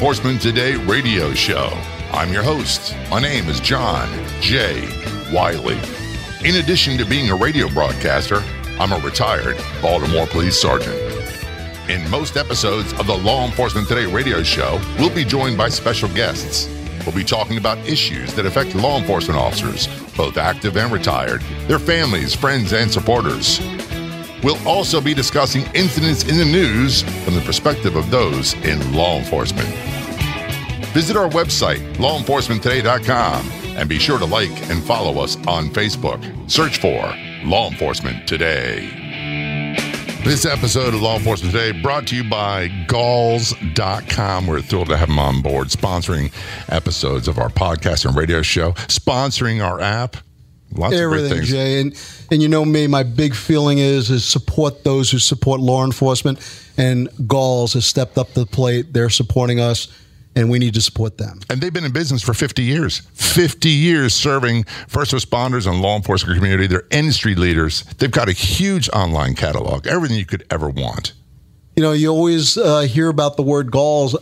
Enforcement Today radio show. I'm your host. My name is John J. Wiley. In addition to being a radio broadcaster, I'm a retired Baltimore police sergeant. In most episodes of the Law Enforcement Today radio show, we'll be joined by special guests. We'll be talking about issues that affect law enforcement officers, both active and retired, their families, friends, and supporters. We'll also be discussing incidents in the news from the perspective of those in law enforcement. Visit our website, lawenforcementtoday.com, and be sure to like and follow us on Facebook. Search for Law Enforcement Today. This episode of Law Enforcement Today brought to you by Galls.com. We're thrilled to have them on board, sponsoring episodes of our podcast and radio show, sponsoring our app. Lots Everything, of great things. Jay, and and you know me, my big feeling is is support those who support law enforcement, and Galls has stepped up to the plate. They're supporting us, and we need to support them. And they've been in business for 50 years. 50 years serving first responders and law enforcement community. They're industry leaders. They've got a huge online catalog, everything you could ever want. You know, you always uh, hear about the word Galls.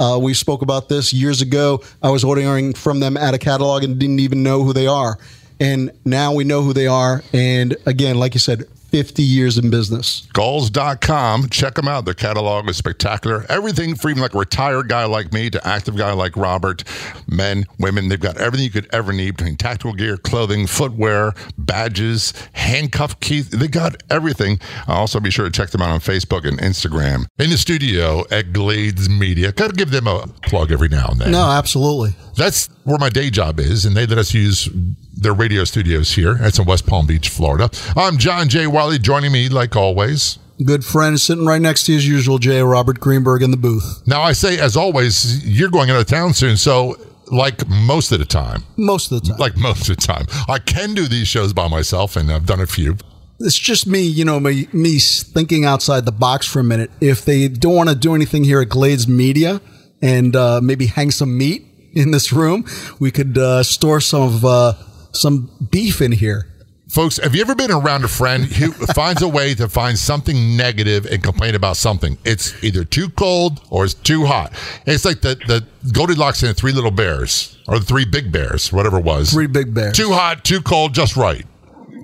Uh, we spoke about this years ago. I was ordering from them at a catalog and didn't even know who they are. And now we know who they are. And again, like you said, 50 years in business. Galls.com. Check them out. Their catalog is spectacular. Everything from like a retired guy like me to active guy like Robert, men, women. They've got everything you could ever need between tactical gear, clothing, footwear, badges, handcuff keys. They got everything. Also, be sure to check them out on Facebook and Instagram. In the studio at Glades Media. Got to give them a plug every now and then. No, absolutely. That's where my day job is, and they let us use their radio studios here. That's in West Palm Beach, Florida. I'm John J. Wiley, joining me like always. Good friend sitting right next to you as usual, Jay Robert Greenberg in the booth. Now, I say, as always, you're going out of town soon, so like most of the time, Most of the time. like most of the time, I can do these shows by myself, and I've done a few. it's just me, you know, me, me thinking outside the box for a minute. If they don't want to do anything here at Glades Media and uh, maybe hang some meat in this room, we could uh, store some of uh, some beef in here. Folks, have you ever been around a friend who finds a way to find something negative and complain about something? It's either too cold or it's too hot. It's like the, the Goldilocks and the Three Little Bears, or the Three Big Bears, whatever it was. Three big bears. Too hot, too cold, just right.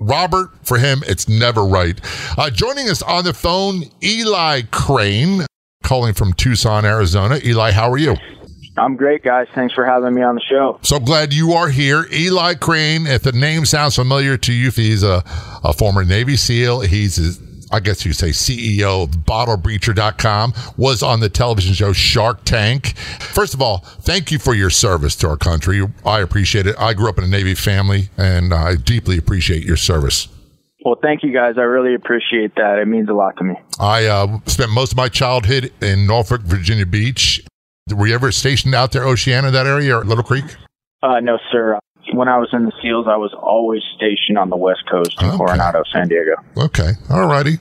Robert, for him, it's never right. Uh, joining us on the phone, Eli Crane, calling from Tucson, Arizona. Eli, how are you? I'm great, guys. Thanks for having me on the show. So glad you are here. Eli Crane, if the name sounds familiar to you, if he's a, a former Navy SEAL, he's, I guess you say CEO of BottleBreacher.com, was on the television show Shark Tank. First of all, thank you for your service to our country. I appreciate it. I grew up in a Navy family, and I deeply appreciate your service. Well, thank you, guys. I really appreciate that. It means a lot to me. I uh, spent most of my childhood in Norfolk, Virginia Beach. Were you ever stationed out there, Oceana, that area, or Little Creek? Uh, no, sir. When I was in the SEALs, I was always stationed on the West Coast in Okay. Coronado, San Diego. Okay, all righty.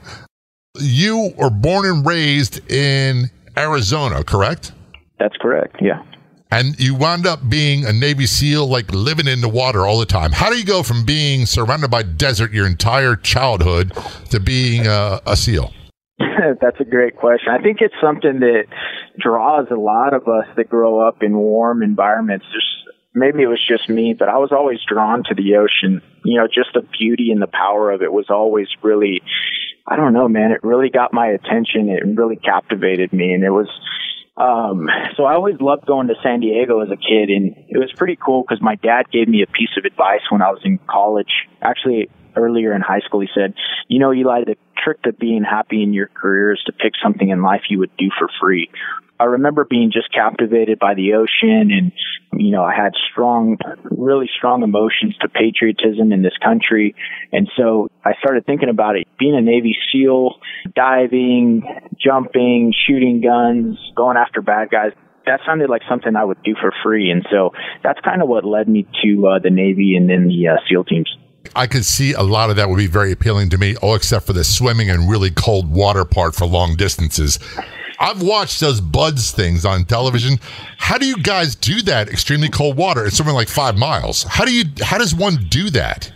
You were born and raised in Arizona, correct? That's correct. Yeah. And you wound up being a Navy SEAL, like living in the water all the time. How do you go from being surrounded by desert your entire childhood to being a, a SEAL? That's a great question. I think it's something that draws a lot of us that grow up in warm environments. There's maybe it was just me, but I was always drawn to the ocean. You know, just the beauty and the power of it was always really I don't know, man, it really got my attention. It really captivated me and it was um so I always loved going to San Diego as a kid and it was pretty cool cuz my dad gave me a piece of advice when I was in college. Actually, earlier in high school he said, "You know, Eli, the trick to being happy in your career is to pick something in life you would do for free." I remember being just captivated by the ocean and, you know, I had strong, really strong emotions to patriotism in this country. And so I started thinking about it. Being a Navy SEAL, diving, jumping, shooting guns, going after bad guys, that sounded like something I would do for free. And so that's kind of what led me to uh, the Navy and then the uh, SEAL teams. I could see a lot of that would be very appealing to me, all except for the swimming and really cold water part for long distances. I've watched those BUD/S things on television. How do you guys do that? Extremely cold water. It's something like five miles. How do you? How does one do that?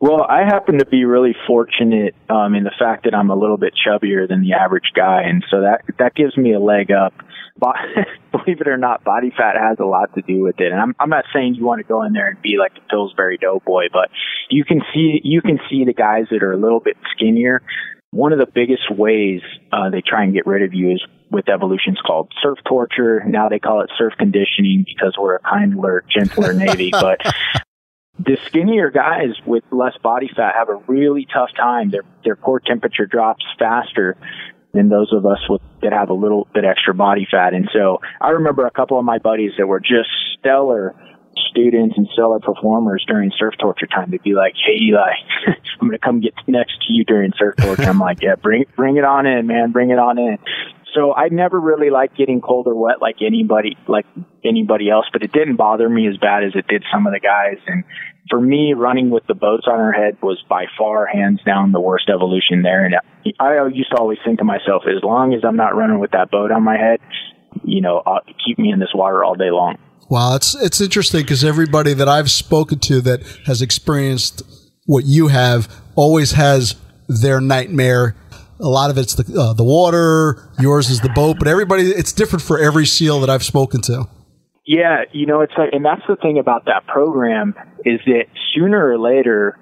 Well, I happen to be really fortunate um, in the fact that I'm a little bit chubbier than the average guy, and so that that gives me a leg up. believe it or not, body fat has a lot to do with it. And I'm, I'm not saying you want to go in there and be like a Pillsbury Doughboy, but you can see, you can see the guys that are a little bit skinnier. One of the biggest ways uh, they try and get rid of you is with evolution's called surf torture. Now they call it surf conditioning because we're a kinder, gentler Navy. but the skinnier guys with less body fat have a really tough time. Their their core temperature drops faster than those of us with that have a little bit extra body fat. And so I remember a couple of my buddies that were just stellar students and stellar performers during surf torture time. They'd be like, "Hey Eli, I'm gonna come get next to you during surf torture." I'm like, "Yeah, bring bring it on in, man, bring it on in." So I never really liked getting cold or wet like anybody like anybody else, but it didn't bother me as bad as it did some of the guys. And for me, running with the boats on our head was by far, hands down, the worst evolution there. And I used to always think to myself, as long as I'm not running with that boat on my head, you know, I'll keep me in this water all day long. Wow, it's it's interesting because everybody that I've spoken to that has experienced what you have always has their nightmare. A lot of it's the uh, the water, yours is the boat, but everybody it's different for every seal that I've spoken to. Yeah, you know, it's like, and that's the thing about that program is that sooner or later,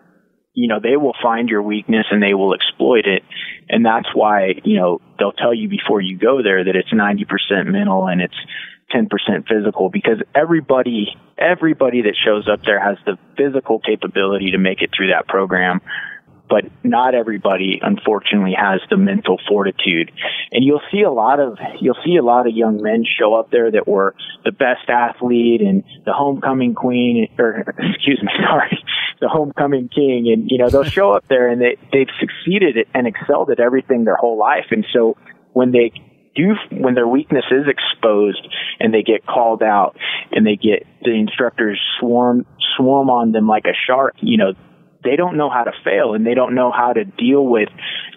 you know, they will find your weakness and they will exploit it. And that's why, you know, they'll tell you before you go there that it's 90% mental and it's 10% physical because everybody, everybody that shows up there has the physical capability to make it through that program but not everybody unfortunately has the mental fortitude. And you'll see a lot of you'll see a lot of young men show up there that were the best athlete and the homecoming queen or excuse me sorry the homecoming king. And you know they'll show up there and they they've succeeded and excelled at everything their whole life. And so when they do when their weakness is exposed and they get called out and they get the instructors swarm swarm on them like a shark you know they don't know how to fail and they don't know how to deal with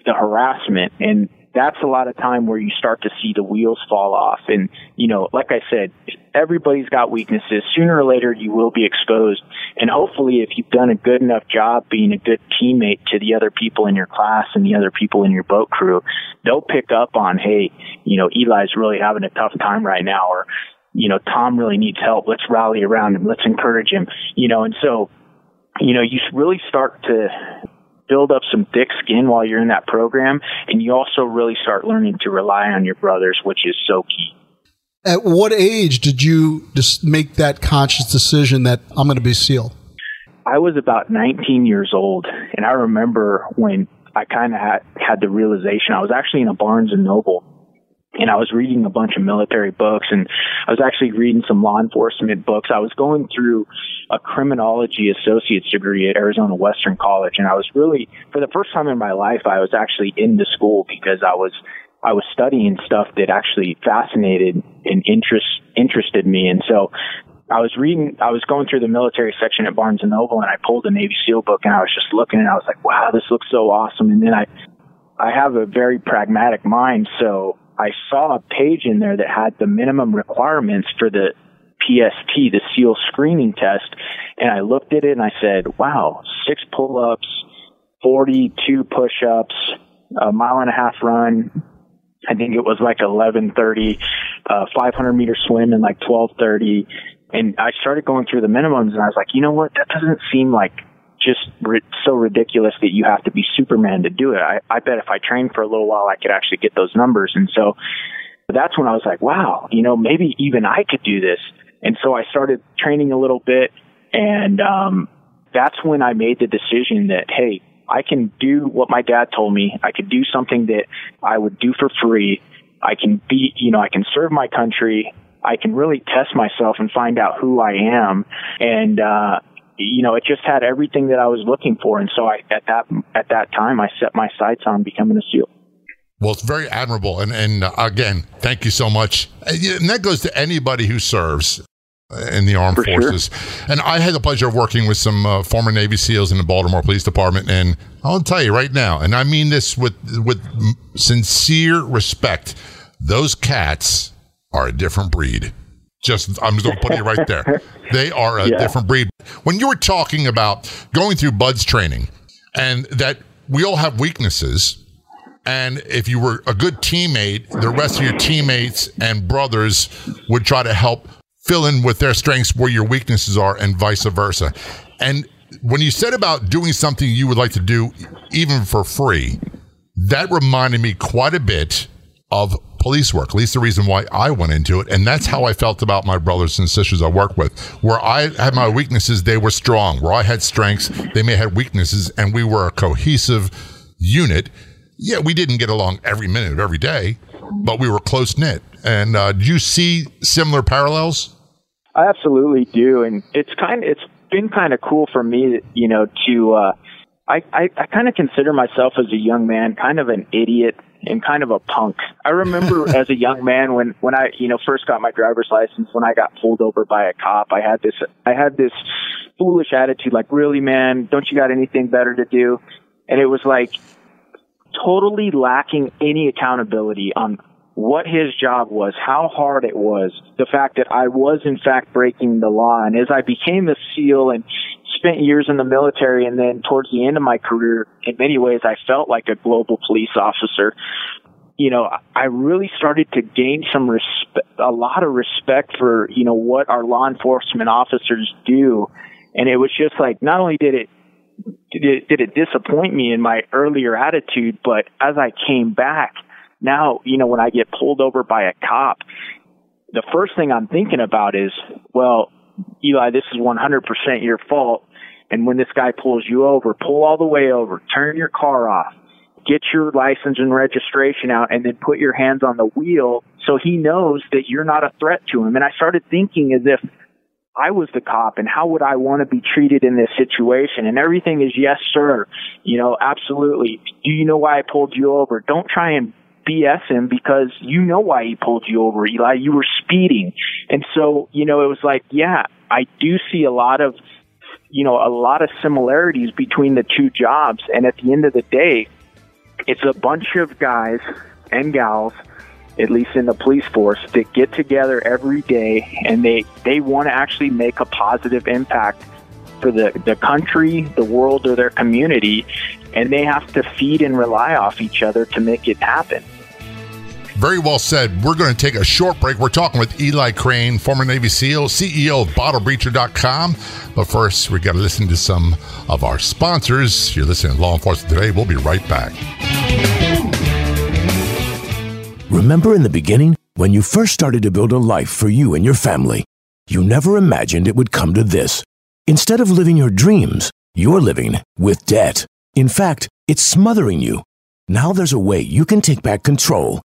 the harassment. And that's a lot of time where you start to see the wheels fall off. And you know like i said everybody's got weaknesses. Sooner or later you will be exposed. And hopefully if you've done a good enough job being a good teammate to the other people in your class and the other people in your boat crew they'll pick up on hey you know eli's really having a tough time right now or you know tom really needs help. Let's rally around him. Let's encourage him you know. And so you know, you really start to build up some thick skin while you're in that program, and you also really start learning to rely on your brothers, which is so key. At what age did you just make that conscious decision that I'm going to be SEAL? I was about 19 years old, and I remember when I kind of had, had the realization. I was actually in a Barnes and Noble, and I was reading a bunch of military books and I was actually reading some law enforcement books. I was going through a criminology associate's degree at Arizona Western College and I was really for the first time in my life I was actually in the school because I was I was studying stuff that actually fascinated and interest interested me and so I was reading, I was going through the military section at Barnes and Noble and I pulled a Navy SEAL book and I was just looking and I was like, wow, this looks so awesome. And then I, I have a very pragmatic mind. So I saw a page in there that had the minimum requirements for the PST, the SEAL screening test, and I looked at it and I said, wow, six pull-ups, 42 push-ups, a mile and a half run. I think it was like 1130, uh, 500 meter swim in like 1230. And I started going through the minimums and I was like, you know what? That doesn't seem like just ri- so ridiculous that you have to be Superman to do it. I, I bet if I trained for a little while, I could actually get those numbers. And so that's when I was like, wow, you know, maybe even I could do this. And so I started training a little bit. And um, that's when I made the decision that, hey, I can do what my dad told me. I could do something that I would do for free. I can be, you know, I can serve my country. I can really test myself and find out who I am. And, uh, you know, it just had everything that I was looking for. And so I, at that, at that time, I set my sights on becoming a SEAL. Well, it's very admirable. And, and uh, again, thank you so much. And that goes to anybody who serves in the armed For forces. Sure. And I had the pleasure of working with some uh, former Navy SEALs in the Baltimore Police Department. And I'll tell you right now, and I mean this with, with sincere respect, those cats are a different breed. Just, I'm just going to put it right there. They are a Yeah. different breed. When you were talking about going through BUD/S training and that we all have weaknesses And if you were a good teammate, the rest of your teammates and brothers would try to help fill in with their strengths where your weaknesses are and vice versa. And when you said about doing something you would like to do even for free, that reminded me quite a bit of police work, at least the reason why I went into it. And that's how I felt about my brothers and sisters I work with. Where I had my weaknesses, they were strong. Where I had strengths, they may have weaknesses, and we were a cohesive unit. Yeah, we didn't get along every minute of every day, but we were close knit. And uh, do you see similar parallels? I absolutely do, and it's kind of it's been kind of cool for me, you know, to uh, I I, I kind of consider myself as a young man kind of an idiot and kind of a punk. I remember as a young man when when I you know first got my driver's license when I got pulled over by a cop I had this I had this foolish attitude like really man don't you got anything better to do and it was like totally lacking any accountability on what his job was, how hard it was, the fact that I was in fact breaking the law. And as I became a SEAL and spent years in the military and then towards the end of my career, in many ways, I felt like a global police officer. You know, I really started to gain some respect, a lot of respect for, you know, what our law enforcement officers do. And it was just like, not only did it did it, did it disappoint me in my earlier attitude, but as I came back, now, you know, when I get pulled over by a cop, the first thing I'm thinking about is, well, Eli, this is 100% your fault. And when this guy pulls you over, pull all the way over, turn your car off, get your license and registration out, and then put your hands on the wheel so he knows that you're not a threat to him. And I started thinking as if I was the cop and how would I want to be treated in this situation? And everything is yes, sir. You know, absolutely. Do you know why I pulled you over? Don't try and BS him because you know why he pulled you over, Eli. You were speeding. And so, you know, it was like, yeah, I do see a lot of, you know, a lot of similarities between the two jobs. And at the end of the day, it's a bunch of guys and gals, at least in the police force, that get together every day and they, they want to actually make a positive impact for the, the country, the world, or their community. And they have to feed and rely off each other to make it happen. Very well said. We're going to take a short break. We're talking with Eli Crane, former Navy SEAL, CEO of BottleBreacher.com. But first, we got to listen to some of our sponsors. You're listening to Law Enforcement Today. We'll be right back. Remember in the beginning, when you first started to build a life for you and your family, you never imagined it would come to this. Instead of living your dreams, you're living with debt. In fact, it's smothering you. Now there's a way you can take back control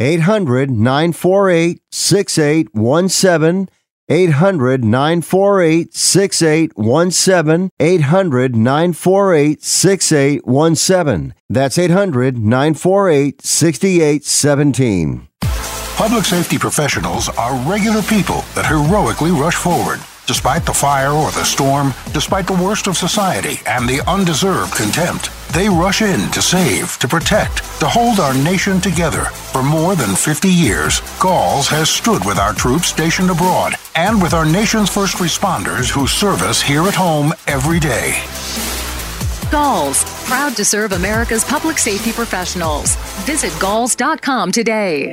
800 948 6817. 800 948 6817. 800 948 6817. That's 800 948 6817. Public safety professionals are regular people that heroically rush forward. Despite the fire or the storm, despite the worst of society and the undeserved contempt, they rush in to save, to protect, to hold our nation together. For more than 50 years, Galls has stood with our troops stationed abroad and with our nation's first responders who serve us here at home every day. Galls, proud to serve America's public safety professionals. Visit galls.com today.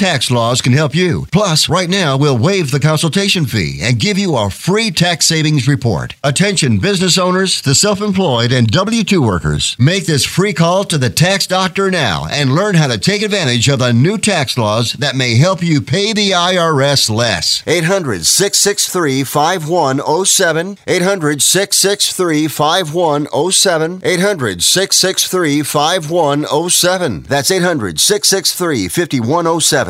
tax laws can help you. Plus, right now, we'll waive the consultation fee and give you a free tax savings report. Attention business owners, the self employed, and W 2 workers. Make this free call to the tax doctor now and learn how to take advantage of the new tax laws that may help you pay the IRS less. 800 663 5107. 800 663 5107. 800 663 5107. That's 800 663 5107.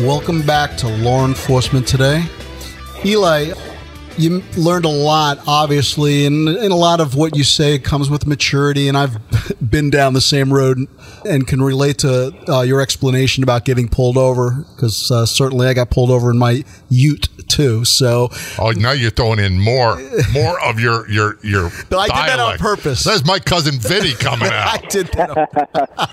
Welcome back to Law Enforcement Today. Eli, you learned a lot, obviously, and, and a lot of what you say comes with maturity. And I've been down the same road and can relate to uh, your explanation about getting pulled over because uh, certainly I got pulled over in my Ute too. So, oh, now you're throwing in more, more of your your your. No, I did that on purpose. That's my cousin Vinny coming out. I did that.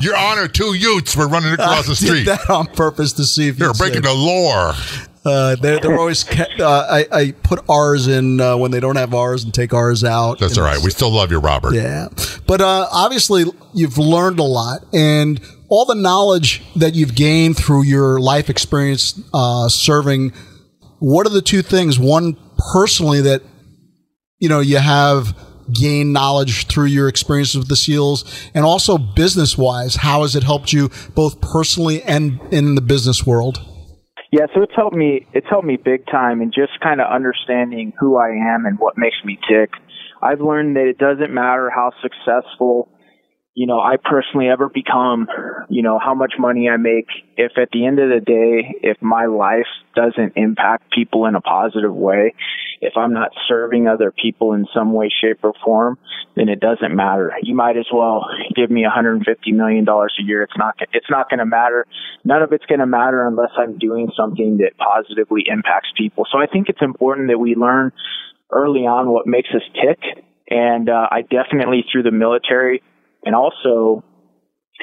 Your Honor, two Utes were running across I the street. Did that on purpose to see if you're breaking the law. Uh, they're, they're always. Uh, I, I put R's in uh, when they don't have R's and take R's out. That's all right. We still love you, Robert. Yeah, but uh, obviously you've learned a lot, and all the knowledge that you've gained through your life experience uh, serving. What are the two things? One personally that you know you have gained knowledge through your experiences with the SEALs, and also business wise. How has it helped you both personally and in the business world? Yeah, so it's helped me. It's helped me big time in just kind of understanding who I am and what makes me tick. I've learned that it doesn't matter how successful, you know, I personally ever become, you know, how much money I make. If at the end of the day, if my life doesn't impact people in a positive way, if I'm not serving other people in some way, shape, or form, then it doesn't matter. You might as well give me 150 million dollars a year. It's not. It's not going to matter. None of it's going to matter unless I'm doing something that positively impacts people. So I think it's important that we learn early on what makes us tick. And uh, I definitely through the military and also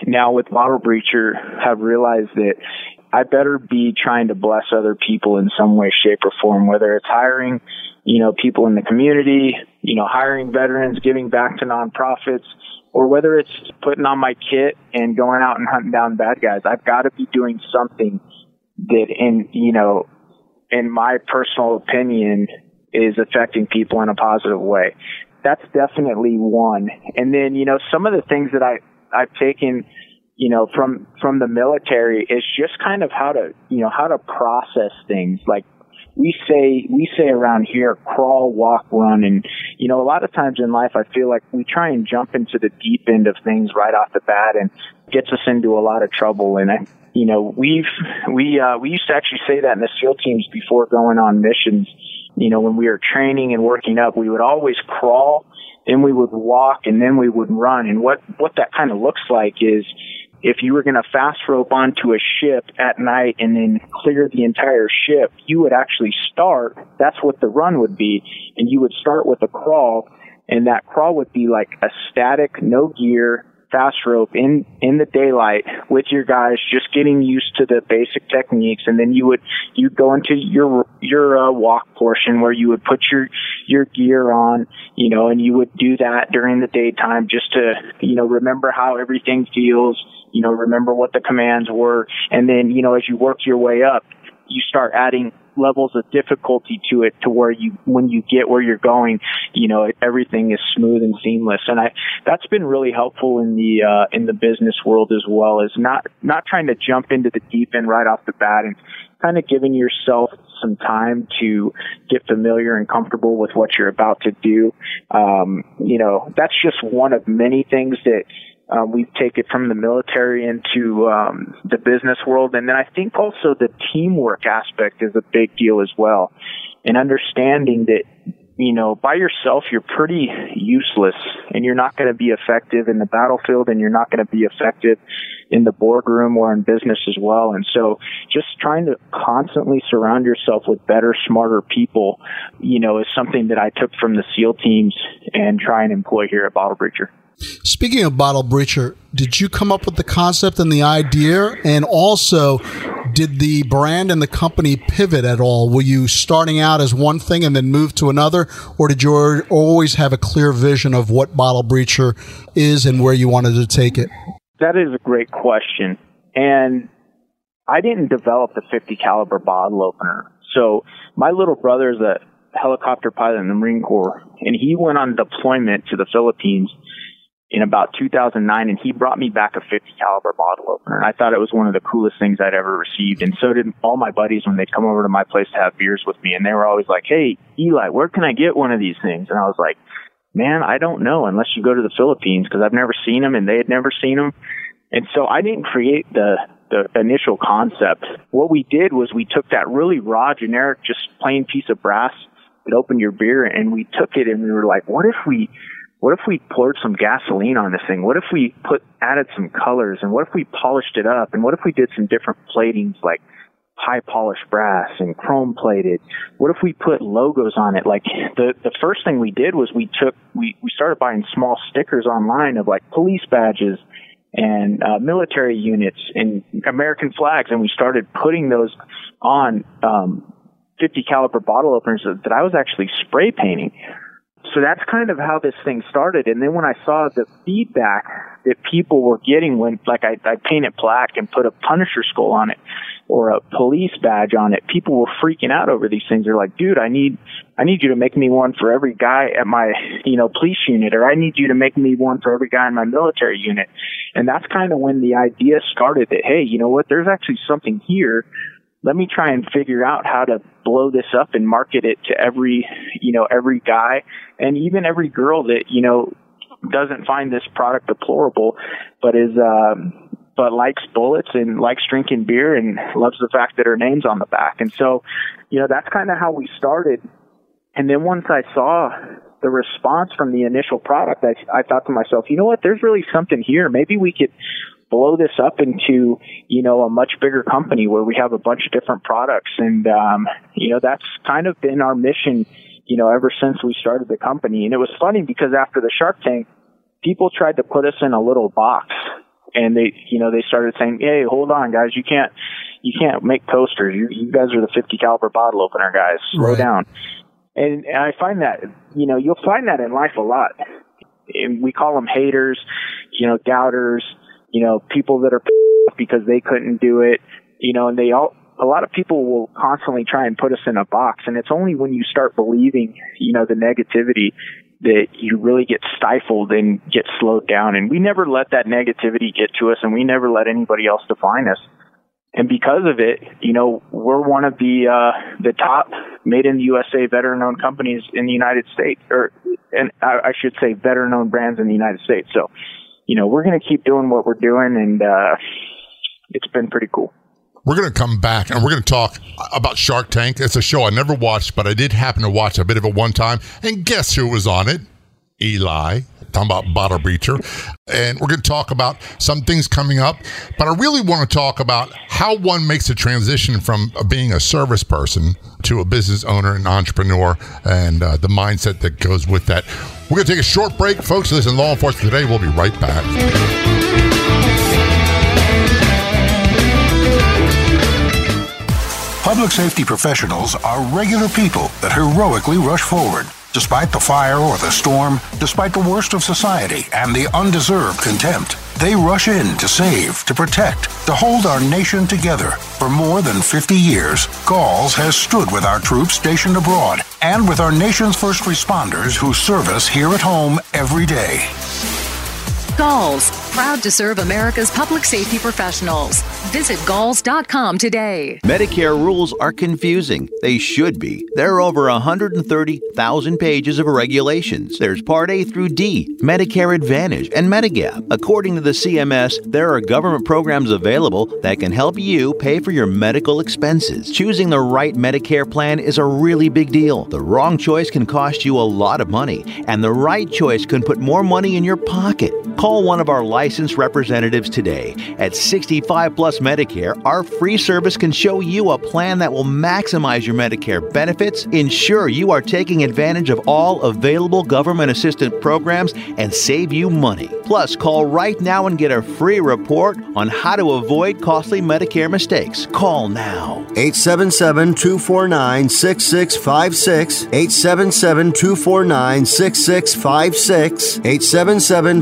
now with Bottle Breacher have realized that I better be trying to bless other people in some way, shape, or form, whether it's hiring you know, people in the community, you know, hiring veterans, giving back to nonprofits, or whether it's putting on my kit and going out and hunting down bad guys. I've got to be doing something that in, you know, in my personal opinion is affecting people in a positive way. That's definitely one. And then, you know, some of the things that I, I've taken, you know, from, from the military is just kind of how to, you know, how to process things. Like we say we say around here crawl walk run. And you know a lot of times in life i feel like we try and jump into the deep end of things right off the bat and gets us into a lot of trouble. And I, you know we've we uh we used to actually say that in the seal teams before going on missions you know when we were training and working up we would always crawl then we would walk and then we would run. And what what that kind of looks like is if you were going to fast rope onto a ship at night and then clear the entire ship, you would actually start, that's what the run would be, and you would start with a crawl, and that crawl would be like a static, no gear, fast rope in in the daylight with your guys just getting used to the basic techniques and then you would you go into your your uh, walk portion where you would put your your gear on you know and you would do that during the daytime just to you know remember how everything feels you know, remember what the commands were. And then, you know, as you work your way up, you start adding levels of difficulty to it to where you, when you get where you're going, you know, everything is smooth and seamless. And I, that's been really helpful in the, uh, in the business world as well is not, not trying to jump into the deep end right off the bat and kind of giving yourself some time to get familiar and comfortable with what you're about to do. Um, you know, that's just one of many things that, uh, we take it from the military into um, the business world, and then I think also the teamwork aspect is a big deal as well, and understanding that you know, by yourself, you're pretty useless and you're not going to be effective in the battlefield and you're not going to be effective in the boardroom or in business as well. And so just trying to constantly surround yourself with better, smarter people, you know, is something that I took from the SEAL teams and try and employ here at Bottle Breacher. Speaking of Bottle Breacher, did you come up with the concept and the idea? And also, did the brand and the company pivot at all? Were you starting out as one thing and then move to another? Or did you always have a clear vision of what Bottle Breacher is and where you wanted to take it? That is a great question. And I didn't develop the 50 caliber bottle opener. So my little brother is a helicopter pilot in the Marine Corps and he went on deployment to the Philippines in about 2009 and he brought me back a 50 caliber bottle opener. And I thought it was one of the coolest things I'd ever received. And so did all my buddies when they'd come over to my place to have beers with me. And they were always like hey Eli where can I get one of these things? And I was like man I don't know unless you go to the Philippines because I've never seen them and they had never seen them and so I didn't create the the initial concept. What we did was we took that really raw generic just plain piece of brass that opened your beer and we took it and we were like what if we what if we poured some gasoline on this thing? What if we put added some colors and what if we polished it up and what if we did some different platings like high polished brass and chrome plated? What if we put logos on it? Like the the first thing we did was we took we we started buying small stickers online of like police badges and uh, military units and American flags and we started putting those on um 50 caliber bottle openers that I was actually spray painting so that's kind of how this thing started. And then when I saw the feedback that people were getting when, like, I, I painted black and put a Punisher skull on it or a police badge on it, people were freaking out over these things. They're like, dude, I need, I need you to make me one for every guy at my, you know, police unit, or I need you to make me one for every guy in my military unit. And that's kind of when the idea started that, hey, you know what, there's actually something here let me try and figure out how to blow this up and market it to every, you know, every guy and even every girl that, you know, doesn't find this product deplorable, but is, um, but likes bullets and likes drinking beer and loves the fact that her name's on the back. And so, you know, that's kind of how we started. And then once I saw the response from the initial product, I, I thought to myself, you know what, there's really something here. Maybe we could blow this up into, you know, a much bigger company where we have a bunch of different products. And, um, you know, that's kind of been our mission, you know, ever since we started the company. And it was funny because after the Shark Tank, people tried to put us in a little box and they, you know, they started saying, Hey, hold on guys, you can't, you can't make toasters. You, you guys are the 50 caliber bottle opener guys. Slow right. down. And, and I find that, you know, you'll find that in life a lot. And we call them haters, you know, doubters, you know, people that are because they couldn't do it, you know, and they all, a lot of people will constantly try and put us in a box and it's only when you start believing, you know, the negativity that you really get stifled and get slowed down. And we never let that negativity get to us and we never let anybody else define us. And because of it, you know, we're one of the, uh, the top made in the USA veteran owned companies in the United States, or, and I, I should say veteran owned brands in the United States. So, you know, we're going to keep doing what we're doing, and uh, it's been pretty cool. We're going to come back and we're going to talk about Shark Tank. It's a show I never watched, but I did happen to watch a bit of it one time. And guess who was on it? Eli, talking about Bottle Breacher. And we're going to talk about some things coming up. But I really want to talk about how one makes a transition from being a service person to a business owner and entrepreneur and uh, the mindset that goes with that. We're going to take a short break, folks. Listen, Law Enforcement Today. We'll be right back. Public safety professionals are regular people that heroically rush forward. Despite the fire or the storm, despite the worst of society and the undeserved contempt, they rush in to save, to protect, to hold our nation together. For more than 50 years, Galls has stood with our troops stationed abroad and with our nation's first responders who serve us here at home every day. Galls proud to serve America's public safety professionals. Visit galls.com today. Medicare rules are confusing. They should be. There are over 130,000 pages of regulations. There's Part A through D, Medicare Advantage, and Medigap. According to the CMS, there are government programs available that can help you pay for your medical expenses. Choosing the right Medicare plan is a really big deal. The wrong choice can cost you a lot of money, and the right choice can put more money in your pocket. Call one of our licensed representatives today. At 65 Plus Medicare, our free service can show you a plan that will maximize your Medicare benefits, ensure you are taking advantage of all available government assistance programs, and save you money. Plus, call right now and get a free report on how to avoid costly Medicare mistakes. Call now. 877 249 6656. 877 249 6656. 877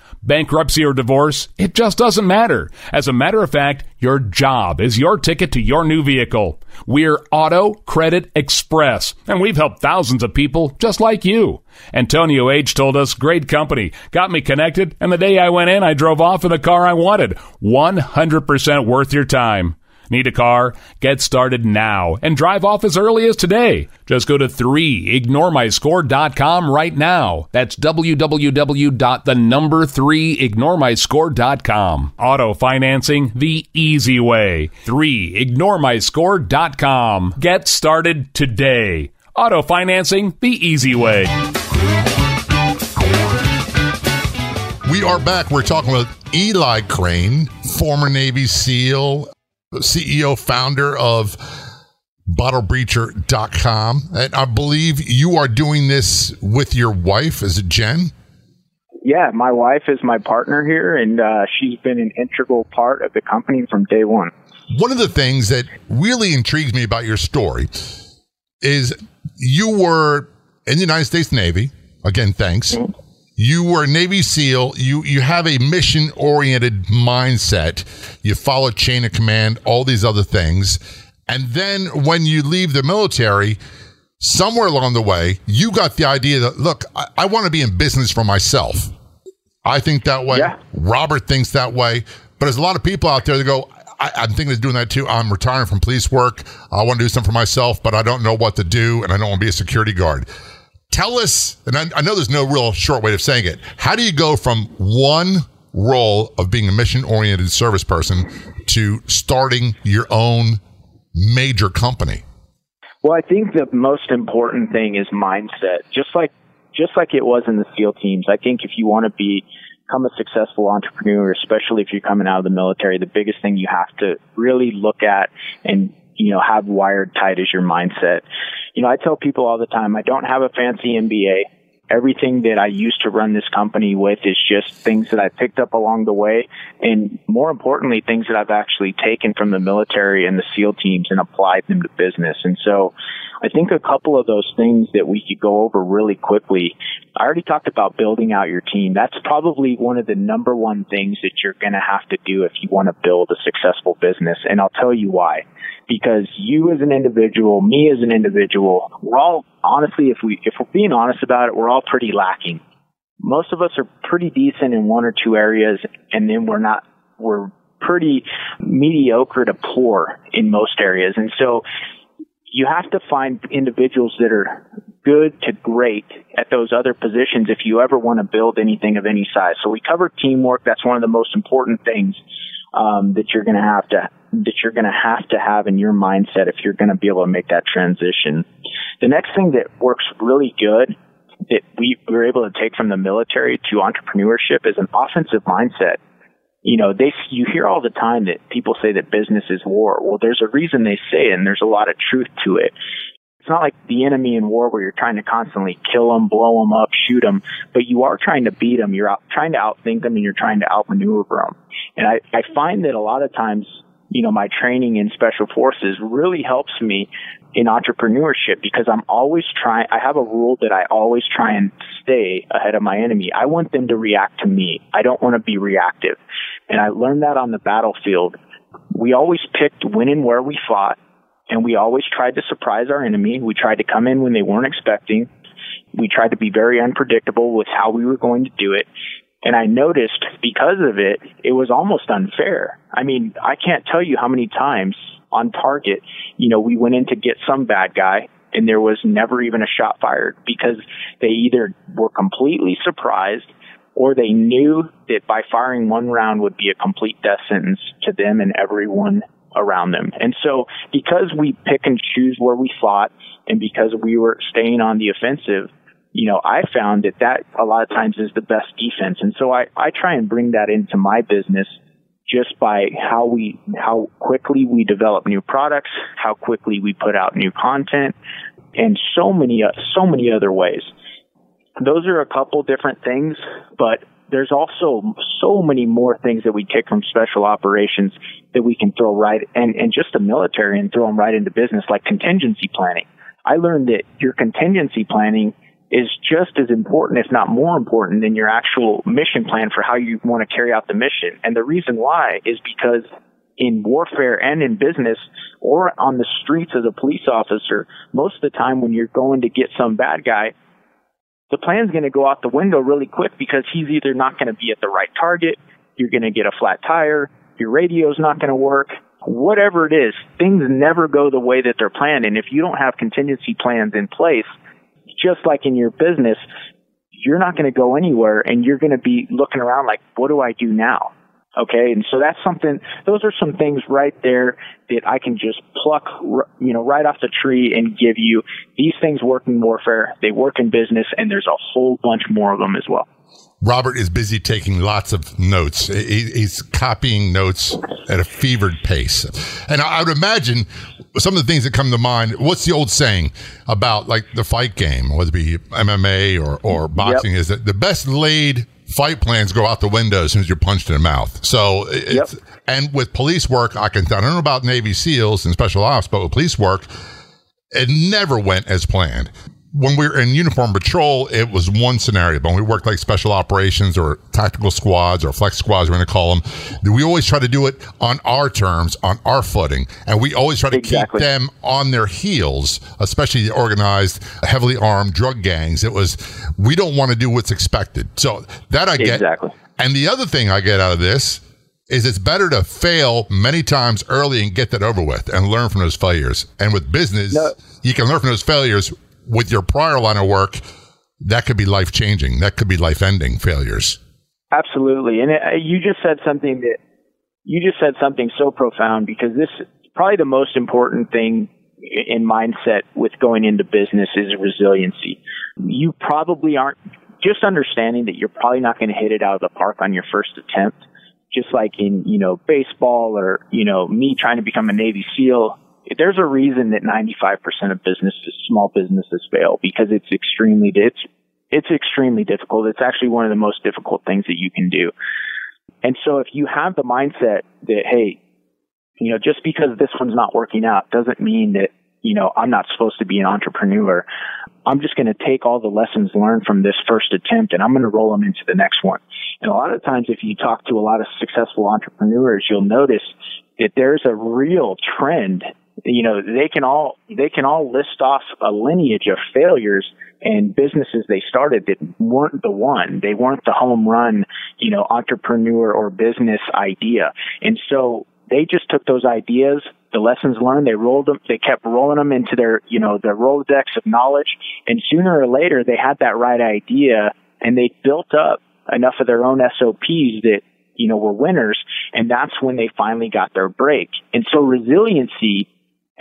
Bankruptcy or divorce, it just doesn't matter. As a matter of fact, your job is your ticket to your new vehicle. We're Auto Credit Express, and we've helped thousands of people just like you. Antonio H. told us, great company, got me connected, and the day I went in, I drove off in the car I wanted. 100% worth your time. Need a car? Get started now and drive off as early as today. Just go to 3ignoremyscore.com right now. That's www.thenumber3ignoremyscore.com. Auto financing the easy way. 3ignoremyscore.com. Get started today. Auto financing the easy way. We are back. We're talking with Eli Crane, former Navy SEAL, CEO, founder of bottlebreacher.com. And I believe you are doing this with your wife. Is it Jen? Yeah, my wife is my partner here, and uh, she's been an integral part of the company from day one. One of the things that really intrigues me about your story is you were in the United States Navy. Again, thanks. Mm-hmm. You were a Navy SEAL. You you have a mission oriented mindset. You follow chain of command, all these other things. And then when you leave the military, somewhere along the way, you got the idea that, look, I, I want to be in business for myself. I think that way. Yeah. Robert thinks that way. But there's a lot of people out there that go, I, am thinking of doing that too. I'm retiring from police work. I want to do something for myself, but I don't know what to do, and I don't want to be a security guard. Tell us, and I, I know there's no real short way of saying it. How do you go from one role of being a mission oriented service person to starting your own major company? Well, I think the most important thing is mindset. Just like just like it was in the SEAL teams, I think if you want to be become a successful entrepreneur, especially if you're coming out of the military, the biggest thing you have to really look at and you know have wired tight is your mindset. You know, I tell people all the time, I don't have a fancy MBA everything that I used to run this company with is just things that I picked up along the way. And more importantly, things that I've actually taken from the military and the SEAL teams and applied them to business. And so I think a couple of those things that we could go over really quickly. I already talked about building out your team. That's probably one of the number one things that you're going to have to do if you want to build a successful business. And I'll tell you why because you as an individual, me as an individual, we're all honestly, if we if we're being honest about it, we're all pretty lacking. Most of us are pretty decent in one or two areas, and then we're not. We're pretty mediocre to poor in most areas, and so you have to find individuals that are good to great at those other positions if you ever want to build anything of any size. So we covered teamwork. That's one of the most important things um, that you're going to have to that you're going to have to have in your mindset if you're going to be able to make that transition. The next thing that works really good that we were able to take from the military to entrepreneurship is an offensive mindset. You know, they you hear all the time that people say that business is war. Well, there's a reason they say it, and there's a lot of truth to it. It's not like the enemy in war where you're trying to constantly kill them, blow them up, shoot them, but you are trying to beat them. You're out, trying to outthink them and you're trying to outmaneuver them. And I, I find that a lot of times you know, my training in special forces really helps me in entrepreneurship because I'm always trying, I have a rule that I always try and stay ahead of my enemy. I want them to react to me. I don't want to be reactive. And I learned that on the battlefield. We always picked when and where we fought and we always tried to surprise our enemy. We tried to come in when they weren't expecting. We tried to be very unpredictable with how we were going to do it. And I noticed because of it, it was almost unfair. I mean, I can't tell you how many times on target, you know, we went in to get some bad guy and there was never even a shot fired because they either were completely surprised or they knew that by firing one round would be a complete death sentence to them and everyone around them. And so because we pick and choose where we fought and because we were staying on the offensive, you know, I found that that a lot of times is the best defense. And so I, I try and bring that into my business just by how we, how quickly we develop new products, how quickly we put out new content, and so many, so many other ways. Those are a couple different things, but there's also so many more things that we take from special operations that we can throw right and, and just the military and throw them right into business like contingency planning. I learned that your contingency planning is just as important, if not more important, than your actual mission plan for how you want to carry out the mission. And the reason why is because in warfare and in business or on the streets as a police officer, most of the time when you're going to get some bad guy, the plan's going to go out the window really quick because he's either not going to be at the right target, you're going to get a flat tire, your radio's not going to work, whatever it is, things never go the way that they're planned. And if you don't have contingency plans in place, just like in your business, you're not going to go anywhere and you're going to be looking around like, what do I do now? Okay. And so that's something, those are some things right there that I can just pluck, you know, right off the tree and give you. These things work in warfare. They work in business and there's a whole bunch more of them as well. Robert is busy taking lots of notes. He's copying notes at a fevered pace. And I would imagine some of the things that come to mind. What's the old saying about like the fight game, whether it be MMA or, or boxing, yep. is that the best laid fight plans go out the window as soon as you're punched in the mouth. So, yep. and with police work, I can, I don't know about Navy SEALs and special ops, but with police work, it never went as planned when we were in uniform patrol, it was one scenario. But when we worked like special operations or tactical squads or flex squads, we're going to call them, we always try to do it on our terms, on our footing. And we always try to exactly. keep them on their heels, especially the organized, heavily armed drug gangs. It was, we don't want to do what's expected. So that I get. Exactly. And the other thing I get out of this is it's better to fail many times early and get that over with and learn from those failures. And with business, no. you can learn from those failures with your prior line of work, that could be life changing. That could be life ending failures. Absolutely. And it, uh, you just said something that you just said something so profound because this is probably the most important thing in mindset with going into business is resiliency. You probably aren't just understanding that you're probably not going to hit it out of the park on your first attempt. Just like in, you know, baseball or, you know, me trying to become a Navy SEAL, there's a reason that 95% of businesses, small businesses fail because it's extremely, it's, it's extremely difficult. It's actually one of the most difficult things that you can do. And so if you have the mindset that, hey, you know, just because this one's not working out doesn't mean that, you know, I'm not supposed to be an entrepreneur. I'm just going to take all the lessons learned from this first attempt and I'm going to roll them into the next one. And a lot of times if you talk to a lot of successful entrepreneurs, you'll notice that there's a real trend you know, they can all, they can all list off a lineage of failures and businesses they started that weren't the one. They weren't the home run, you know, entrepreneur or business idea. And so they just took those ideas, the lessons learned, they rolled them, they kept rolling them into their, you know, their Rolodex of knowledge. And sooner or later they had that right idea and they built up enough of their own SOPs that you know, were winners. And that's when they finally got their break. And so resiliency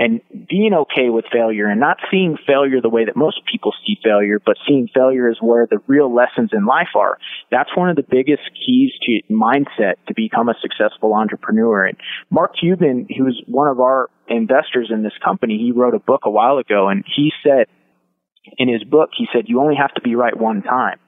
and being okay with failure and not seeing failure the way that most people see failure, but seeing failure as where the real lessons in life are. That's one of the biggest keys to mindset to become a successful entrepreneur. And Mark Cuban, who's one of our investors in this company, he wrote a book a while ago and he said in his book, he said, you only have to be right one time.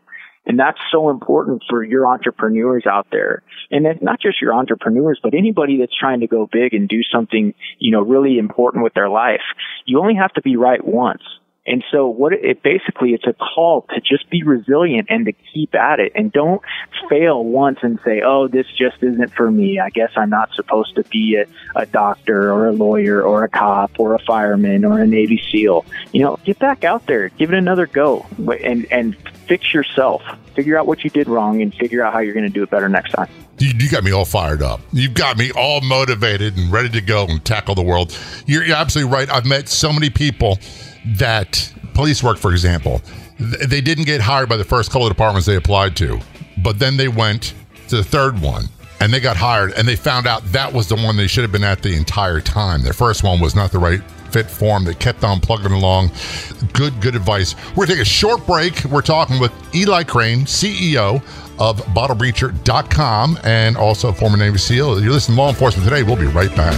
And that's so important for your entrepreneurs out there. And it's not just your entrepreneurs, but anybody that's trying to go big and do something, you know, really important with their life. You only have to be right once. And so what it basically it's a call to just be resilient and to keep at it and don't fail once and say, "Oh, this just isn't for me. I guess I'm not supposed to be a, a doctor or a lawyer or a cop or a fireman or a Navy SEAL." You know, get back out there, give it another go, and and fix yourself. Figure out what you did wrong and figure out how you're going to do it better next time. You, you, got me all fired up. You've got me all motivated and ready to go and tackle the world. You're, you're absolutely right. I've met so many people that police work, for example, they didn't get hired by the first couple of departments they applied to, but then they went to the third one and they got hired and they found out that was the one they should have been at the entire time. Their first one was not the right fit form. They kept on plugging along. Good, good advice. We're going to take a short break. We're talking with Eli Crane, CEO of BottleBreacher.com and also former Navy SEAL. You're listening to Law Enforcement Today. We'll be right back.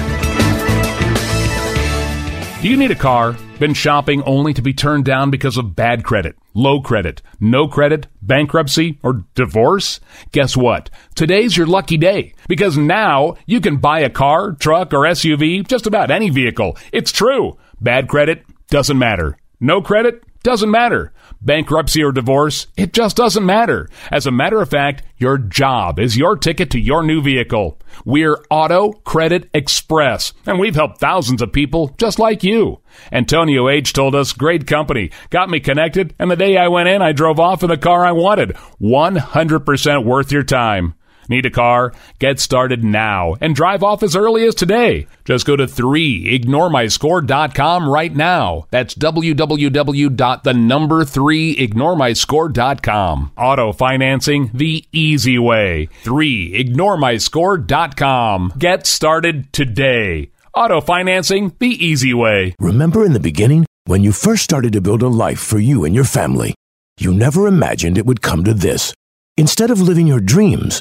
Do you need a car? Been shopping only to be turned down because of bad credit, low credit, no credit, bankruptcy, or divorce? Guess what? Today's your lucky day because now you can buy a car, truck, or SUV, just about any vehicle. It's true. Bad credit doesn't matter. No credit doesn't matter bankruptcy or divorce, it just doesn't matter. As a matter of fact, your job is your ticket to your new vehicle. We're Auto Credit Express, and we've helped thousands of people just like you. Antonio H. told us, great company, got me connected, and the day I went in, I drove off in the car I wanted. 100% worth your time. Need a car? Get started now and drive off as early as today. Just go to 3ignoremyscore.com right now. That's www.the3ignoremyscore.com. Auto financing the easy way. 3ignoremyscore.com. Get started today. Auto financing the easy way. Remember in the beginning when you first started to build a life for you and your family? You never imagined it would come to this. Instead of living your dreams,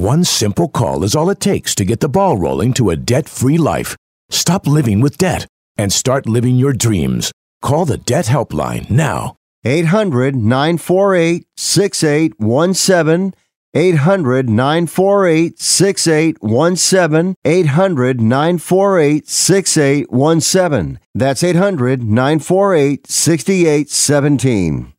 One simple call is all it takes to get the ball rolling to a debt free life. Stop living with debt and start living your dreams. Call the Debt Helpline now. 800 948 6817. 800 948 6817. 800 948 6817. That's 800 948 6817.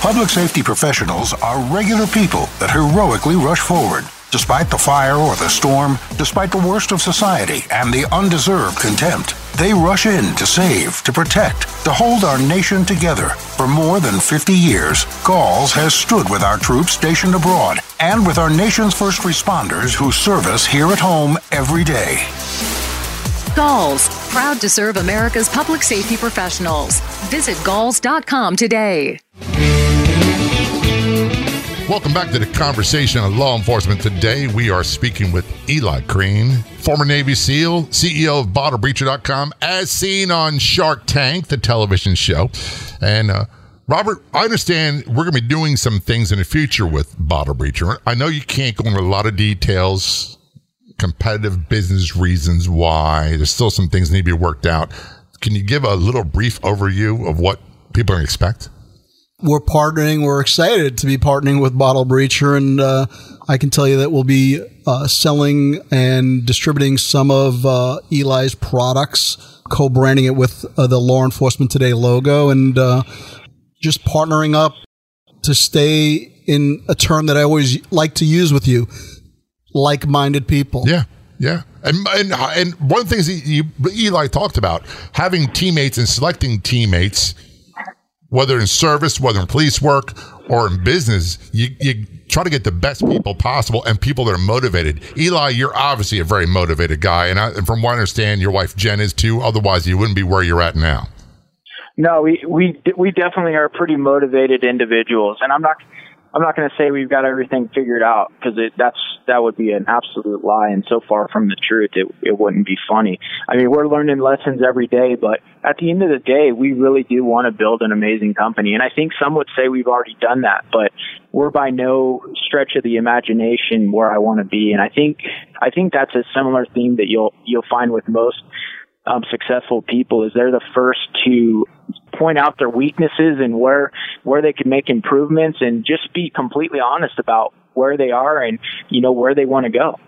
Public safety professionals are regular people that heroically rush forward. Despite the fire or the storm, despite the worst of society and the undeserved contempt, they rush in to save, to protect, to hold our nation together. For more than 50 years, Galls has stood with our troops stationed abroad and with our nation's first responders who serve us here at home every day. Galls, proud to serve America's public safety professionals. Visit galls.com today. Welcome back to the conversation on law enforcement. Today we are speaking with Eli Crane, former Navy SEAL, CEO of BottleBreacher.com, as seen on Shark Tank, the television show. And uh, Robert, I understand we're going to be doing some things in the future with Bottle Breacher. I know you can't go into a lot of details, competitive business reasons why. There's still some things need to be worked out. Can you give a little brief overview of what people are expect? We're partnering. We're excited to be partnering with Bottle Breacher, and uh, I can tell you that we'll be uh, selling and distributing some of uh, Eli's products, co-branding it with uh, the Law Enforcement Today logo, and uh, just partnering up to stay in a term that I always like to use with you: like-minded people. Yeah. Yeah, and and and one of the things you, Eli talked about having teammates and selecting teammates whether in service, whether in police work or in business, you, you try to get the best people possible and people that are motivated. Eli, you're obviously a very motivated guy, and, I, and from what I understand, your wife Jen is too. Otherwise, you wouldn't be where you're at now. No, we we we definitely are pretty motivated individuals, and I'm not I'm not going to say we've got everything figured out because that's that would be an absolute lie and so far from the truth it it wouldn't be funny. I mean, we're learning lessons every day, but at the end of the day, we really do want to build an amazing company, and I think some would say we've already done that, but we're by no stretch of the imagination where I want to be, and I think I think that's a similar theme that you'll you'll find with most um, successful people is they're the first to point out their weaknesses and where where they can make improvements and just be completely honest about where they are and you know where they want to go.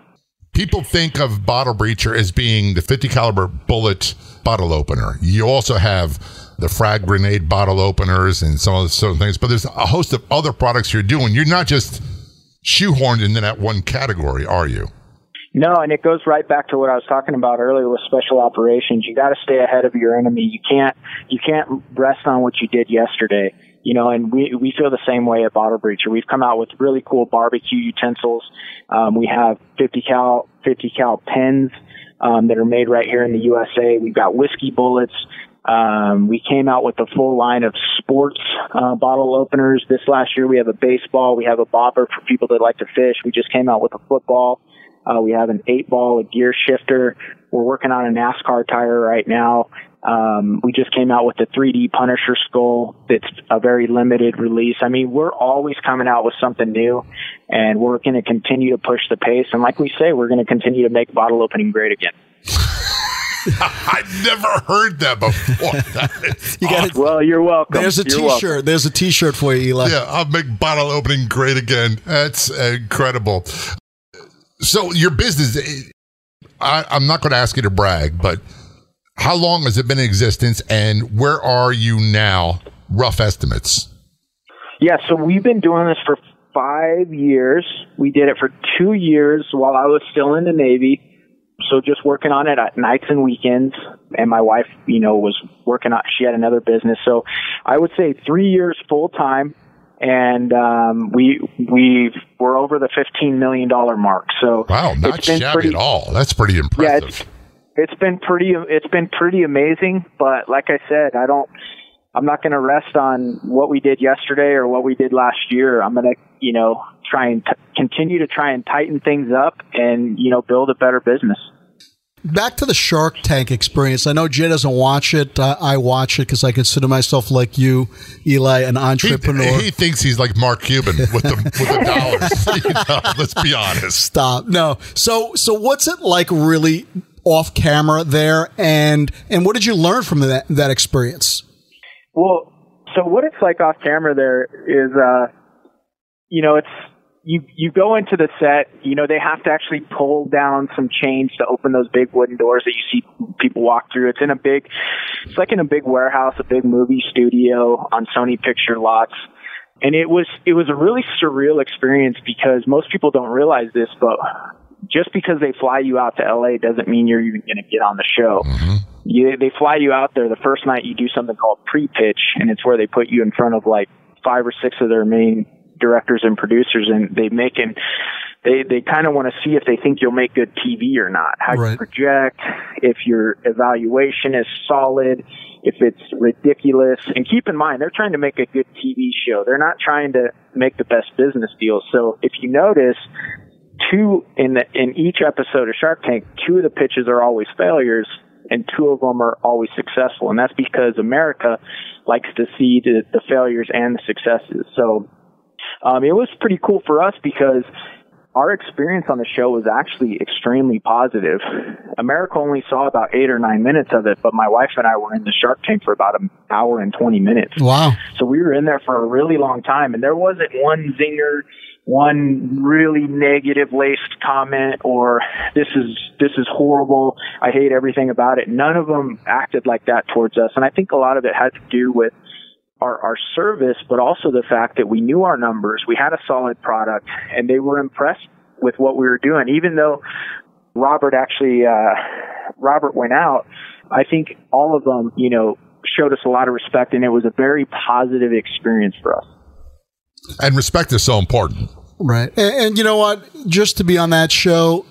People think of bottle breacher as being the 50 caliber bullet bottle opener. You also have the frag grenade bottle openers and some of the certain things, but there's a host of other products you're doing. You're not just shoehorned into that one category, are you? No, and it goes right back to what I was talking about earlier with special operations. You got to stay ahead of your enemy. You can't you can't rest on what you did yesterday. You know, and we we feel the same way at Bottle Breacher. We've come out with really cool barbecue utensils. Um, we have 50 cal 50 cal pens um, that are made right here in the USA. We've got whiskey bullets. Um, we came out with a full line of sports uh, bottle openers this last year. We have a baseball. We have a bobber for people that like to fish. We just came out with a football. Uh, we have an eight ball, a gear shifter. We're working on a NASCAR tire right now. Um, we just came out with the 3D Punisher skull. It's a very limited release. I mean, we're always coming out with something new, and we're going to continue to push the pace. And like we say, we're going to continue to make bottle opening great again. I've never heard that before. That You got Well, you're welcome. There's a You're T-shirt. welcome. There's a T-shirt for you, Eli. Yeah, I'll make bottle opening great again. That's incredible. So your business, I, I'm not going to ask you to brag, but how long has it been in existence, and where are you now? Rough estimates. Yeah, so we've been doing this for five years. We did it for two years while I was still in the Navy. So just working on it at nights and weekends. And my wife, you know, was working on, she had another business. So I would say three years full time. And, um, we, we we're over the $15 million mark. So Wow, not it's been shabby pretty, at all. That's pretty yeah, impressive. it's, it's been pretty, it's been pretty amazing. But like I said, I don't, I'm not going to rest on what we did yesterday or what we did last year. I'm going to, you know, try and t- continue to try and tighten things up and, you know, build a better business. Back to the Shark Tank experience. I know Jay doesn't watch it. Uh, I watch it because I consider myself like you, Eli, an he, entrepreneur. he thinks he's like Mark Cuban with the with the dollars. You know, let's be honest. Stop. No. So so what's it like really off camera there and and what did you learn from that that experience? Well, so what it's like off camera there is, uh, you know, it's, you, you go into the set, you know, they have to actually pull down some chains to open those big wooden doors that you see people walk through. It's in a big, it's like in a big warehouse, a big movie studio on Sony picture lots. And it was, it was a really surreal experience because most people don't realize this, but just because they fly you out to LA doesn't mean you're even going to get on the show. mhm You, they fly you out there the first night you do something called pre-pitch and it's where they put you in front of like five or six of their main directors and producers and they make an they they kind of want to see if they think you'll make good TV or not. How you project, if your evaluation is solid, if it's ridiculous. And keep in mind, they're trying to make a good TV show. They're not trying to make the best business deal. So if you notice, two in the in each episode of Shark Tank, two of the pitches are always failures and two of them are always successful. And that's because America likes to see the, the failures and the successes. So um, it was pretty cool for us because our experience on the show was actually extremely positive. America only saw about eight or nine minutes of it, but my wife and I were in the Shark Tank for about an hour and 20 minutes. Wow. So we were in there for a really long time, and there wasn't one zinger, one really negative laced comment, or this is this is horrible. I hate everything about it. None of them acted like that towards us, and I think a lot of it had to do with our, our service, but also the fact that we knew our numbers, we had a solid product, and they were impressed with what we were doing. Even though Robert actually, uh, Robert went out, I think all of them, you know, showed us a lot of respect, and it was a very positive experience for us. And respect is so important. Right. And, and you know what? Just to be on that show,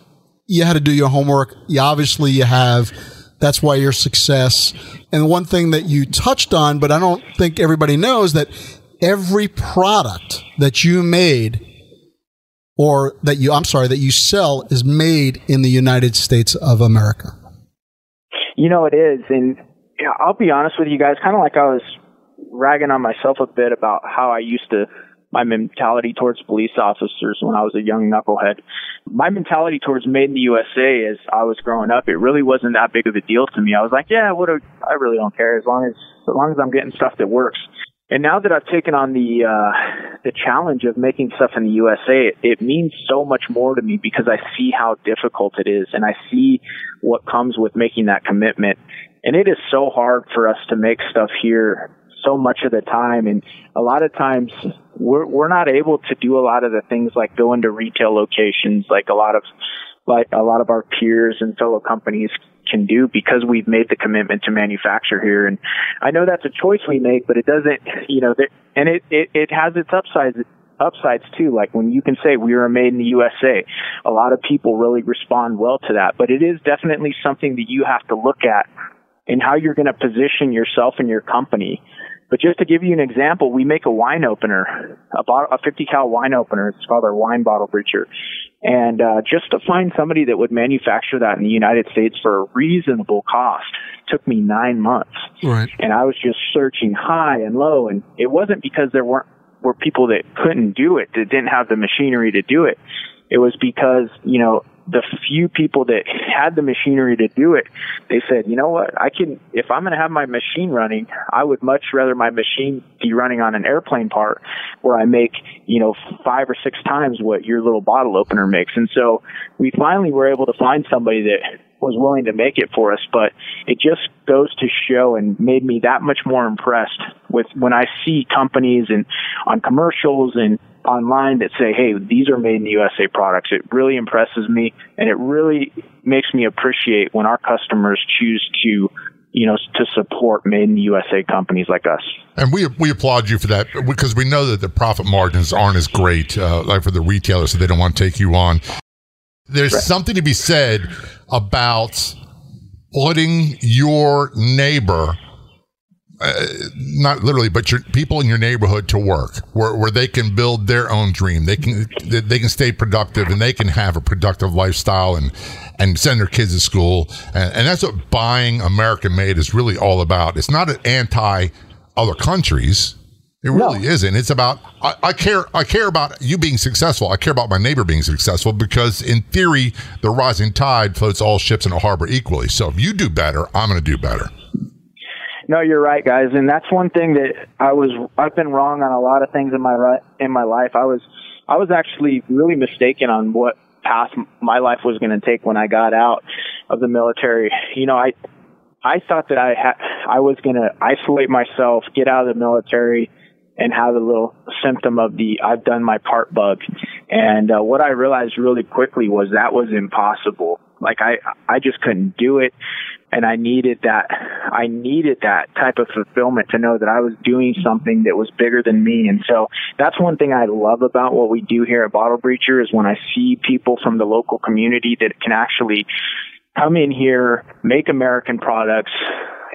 you had to do your homework. You obviously you have. That's why your success. And one thing that you touched on, but I don't think everybody knows that every product that you made or that you, I'm sorry, that you sell is made in the United States of America. You know, it is. And I'll be honest with you guys, kind of like I was ragging on myself a bit about how I used to my mentality towards police officers when I was a young knucklehead. My mentality towards made in the USA as I was growing up, it really wasn't that big of a deal to me. I was like, yeah, what do, I really don't care as long as as long as I'm getting stuff that works. And now that I've taken on the uh, the challenge of making stuff in the USA, it, it means so much more to me because I see how difficult it is, and I see what comes with making that commitment. And it is so hard for us to make stuff here so much of the time, and a lot of times we're we're not able to do a lot of the things like go into retail locations, like a lot of like a lot of our peers and fellow companies can do because we've made the commitment to manufacture here. And I know that's a choice we make, but it doesn't, you know, and it, it, it has its upsides upsides too. Like when you can say we are made in the USA, a lot of people really respond well to that. But it is definitely something that you have to look at and how you're going to position yourself and your company. But just to give you an example, we make a wine opener, a, bottle, a 50 cal wine opener. It's called our wine bottle breacher. And uh, just to find somebody that would manufacture that in the United States for a reasonable cost took me nine months. Right. And I was just searching high and low, and it wasn't because there weren't were people that couldn't do it that didn't have the machinery to do it. It was because you know the few people that had the machinery to do it, they said, you know what, I can, if I'm going to have my machine running, I would much rather my machine be running on an airplane part where I make, you know, five or six times what your little bottle opener makes. And so we finally were able to find somebody that was willing to make it for us, but it just goes to show and made me that much more impressed with when I see companies and on commercials and online that say, hey, these are made in the USA products. It really impresses me and it really makes me appreciate when our customers choose to you know, to support made in the USA companies like us. And we we applaud you for that because we know that the profit margins aren't as great, uh, like for the retailers, so they don't want to take you on. There's right. something to be said about putting your neighbor uh, not literally, but your people in your neighborhood to work, where, where they can build their own dream. They can they can stay productive and they can have a productive lifestyle and and send their kids to school. And, and that's what buying American made is really all about. It's not an anti other countries. It really no. isn't. It's about I, I, care. I care about you being successful. I care about my neighbor being successful because, in theory, the rising tide floats all ships in a harbor equally. So if you do better, I'm going to do better. No, you're right, guys, and that's one thing that I was. I've been wrong on a lot of things in my in my life. I was, I was actually really mistaken on what path my life was going to take when I got out of the military. You know, I, I thought that I had, I was going to isolate myself, get out of the military, and have a little symptom of the I've done my part bug. And uh, what I realized really quickly was that was impossible. Like I, I just couldn't do it and I needed that I needed that type of fulfillment to know that I was doing something that was bigger than me. And so that's one thing I love about what we do here at Bottle Breacher is when I see people from the local community that can actually come in here, make American products,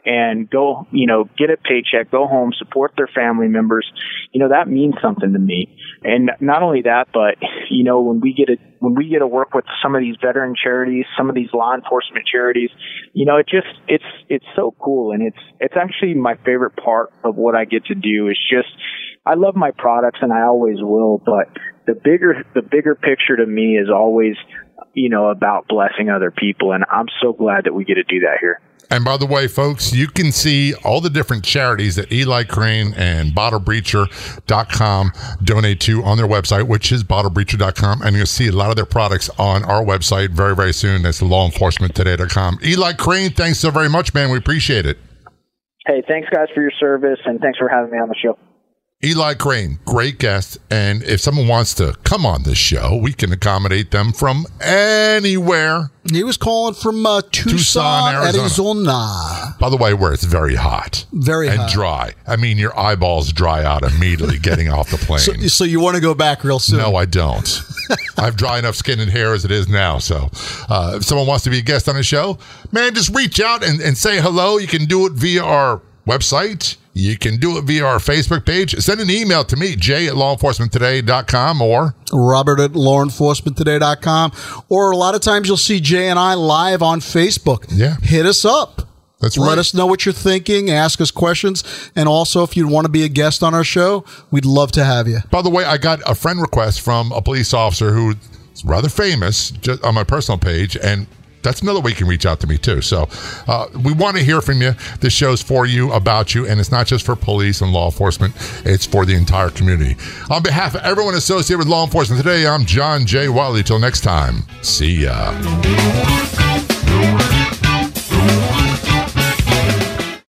and go, you know, get a paycheck, go home, support their family members, you know, that means something to me. And not only that, but, you know, when we get a, when we get to work with some of these veteran charities, some of these law enforcement charities, you know, it just, it's, it's so cool. And it's, it's actually my favorite part of what I get to do is just, I love my products and I always will, but the bigger, the bigger picture to me is always, you know, about blessing other people. And I'm so glad that we get to do that here. And by the way, folks, you can see all the different charities that Eli Crane and BottleBreacher.com donate to on their website, which is BottleBreacher.com. And you'll see a lot of their products on our website very, very soon. That's lawenforcementtoday.com. Eli Crane, thanks so very much, man. We appreciate it. Hey, thanks, guys, for your service, and thanks for having me on the show. Eli Crane, great guest. And if someone wants to come on this show, we can accommodate them from anywhere. He was calling from uh, Tucson, Tucson Arizona. Arizona. By the way, where it's very hot, very and hot. dry. I mean, your eyeballs dry out immediately getting off the plane. So, so you want to go back real soon? No, I don't. I have dry enough skin and hair as it is now. So, uh, if someone wants to be a guest on the show, man, just reach out and, and say hello. You can do it via our website You can do it via our Facebook page. Send an email to me, jay at lawenforcementtoday.com or Robert at lawenforcementtoday.com. Or a lot of times you'll see Jay and I live on Facebook. Yeah. Hit us up. That's right. Let us know what you're thinking, ask us questions, and also if you'd want to be a guest on our show, we'd love to have you. By the way, I got a friend request from a police officer who's rather famous just on my personal page, and that's another way you can reach out to me too. So uh, we want to hear from you. This show's for you, about you, and it's not just for police and law enforcement; it's for the entire community. On behalf of everyone associated with law enforcement today, I'm John J. Wiley. Till next time, see ya.